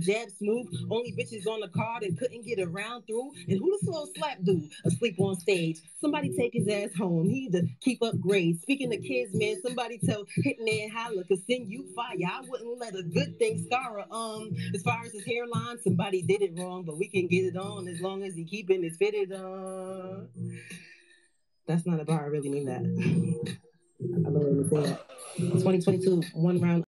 jab smooth. Only bitches on the card and couldn't get around through. And who the slow slap dude Asleep on stage. Somebody take his ass home. He to keep up grades. Speaking of kids, man, somebody tell Hitman Holla could send you fire. I wouldn't let a good thing scar. Um, as far as his hairline, somebody did it wrong, but we can get it on as long as he keeping his fitted on. That's not a bar. I really mean that. I say that. 2022, one round.